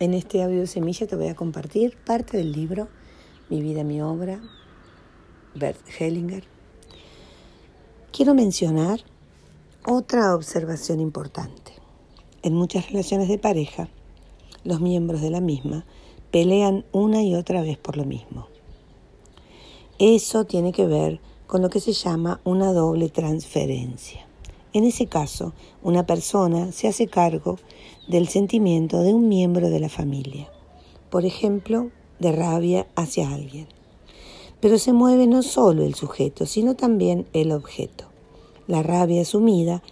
En este audio semilla te voy a compartir parte del libro Mi vida, mi obra, Bert Hellinger. Quiero mencionar otra observación importante. En muchas relaciones de pareja, los miembros de la misma pelean una y otra vez por lo mismo. Eso tiene que ver con lo que se llama una doble transferencia. En ese caso, una persona se hace cargo del sentimiento de un miembro de la familia, por ejemplo, de rabia hacia alguien. Pero se mueve no solo el sujeto, sino también el objeto. La rabia asumida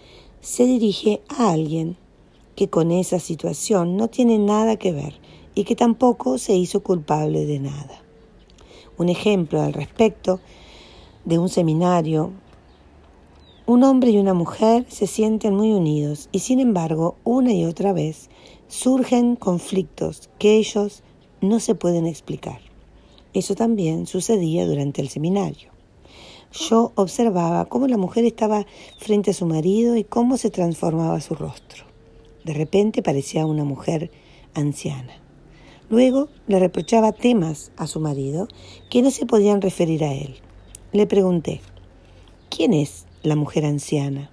se dirige a alguien que con esa situación no tiene nada que ver y que tampoco se hizo culpable de nada. Un ejemplo al respecto de un seminario un hombre y una mujer se sienten muy unidos y sin embargo una y otra vez surgen conflictos que ellos no se pueden explicar. Eso también sucedía durante el seminario. Yo observaba cómo la mujer estaba frente a su marido y cómo se transformaba su rostro. De repente parecía una mujer anciana. Luego le reprochaba temas a su marido que no se podían referir a él. Le pregunté, ¿quién es la mujer anciana.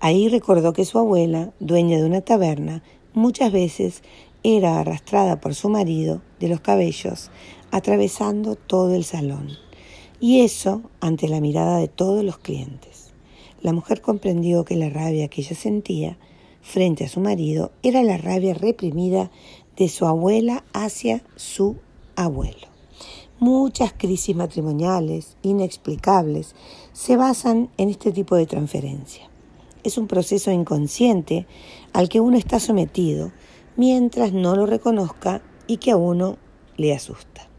Ahí recordó que su abuela, dueña de una taberna, muchas veces era arrastrada por su marido de los cabellos, atravesando todo el salón. Y eso ante la mirada de todos los clientes. La mujer comprendió que la rabia que ella sentía frente a su marido era la rabia reprimida de su abuela hacia su abuelo. Muchas crisis matrimoniales inexplicables se basan en este tipo de transferencia. Es un proceso inconsciente al que uno está sometido mientras no lo reconozca y que a uno le asusta.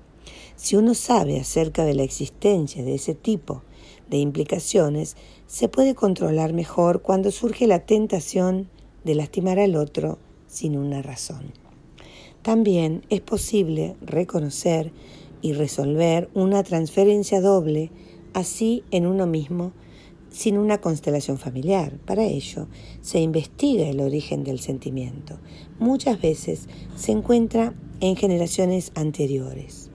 Si uno sabe acerca de la existencia de ese tipo de implicaciones, se puede controlar mejor cuando surge la tentación de lastimar al otro sin una razón. También es posible reconocer y resolver una transferencia doble así en uno mismo sin una constelación familiar. Para ello se investiga el origen del sentimiento. Muchas veces se encuentra en generaciones anteriores.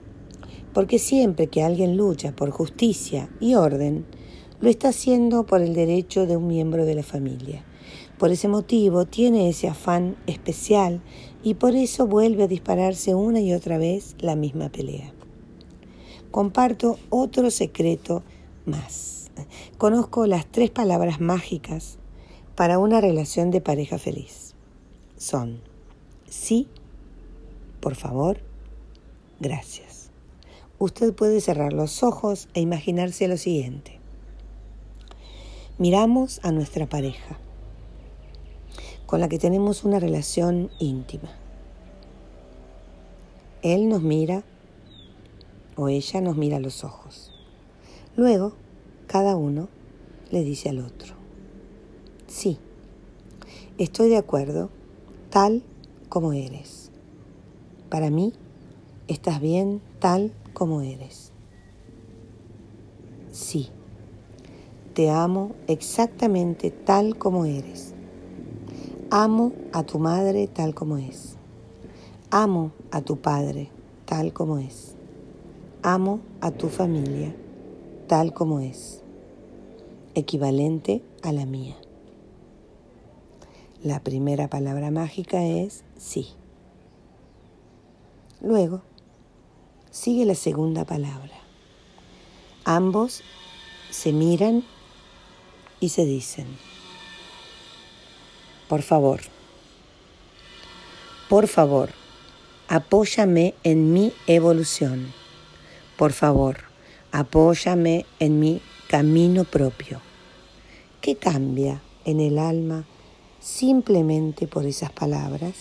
Porque siempre que alguien lucha por justicia y orden, lo está haciendo por el derecho de un miembro de la familia. Por ese motivo tiene ese afán especial y por eso vuelve a dispararse una y otra vez la misma pelea comparto otro secreto más. Conozco las tres palabras mágicas para una relación de pareja feliz. Son sí, por favor, gracias. Usted puede cerrar los ojos e imaginarse lo siguiente. Miramos a nuestra pareja, con la que tenemos una relación íntima. Él nos mira o ella nos mira los ojos. Luego, cada uno le dice al otro, sí, estoy de acuerdo, tal como eres. Para mí, estás bien tal como eres. Sí, te amo exactamente tal como eres. Amo a tu madre tal como es. Amo a tu padre tal como es. Amo a tu familia tal como es, equivalente a la mía. La primera palabra mágica es sí. Luego sigue la segunda palabra. Ambos se miran y se dicen, por favor, por favor, apóyame en mi evolución por favor, apóyame en mi camino propio. ¿Qué cambia en el alma simplemente por esas palabras?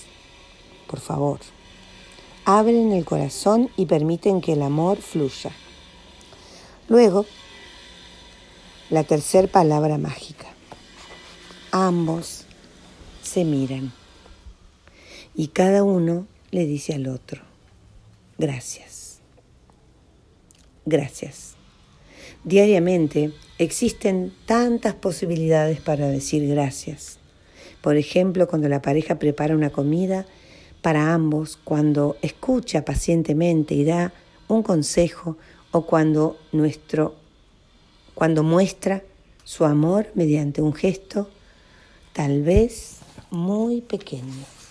Por favor, abren el corazón y permiten que el amor fluya. Luego, la tercera palabra mágica. Ambos se miran y cada uno le dice al otro, gracias. Gracias. Diariamente existen tantas posibilidades para decir gracias. Por ejemplo, cuando la pareja prepara una comida para ambos cuando escucha pacientemente y da un consejo o cuando nuestro cuando muestra su amor mediante un gesto tal vez muy pequeño.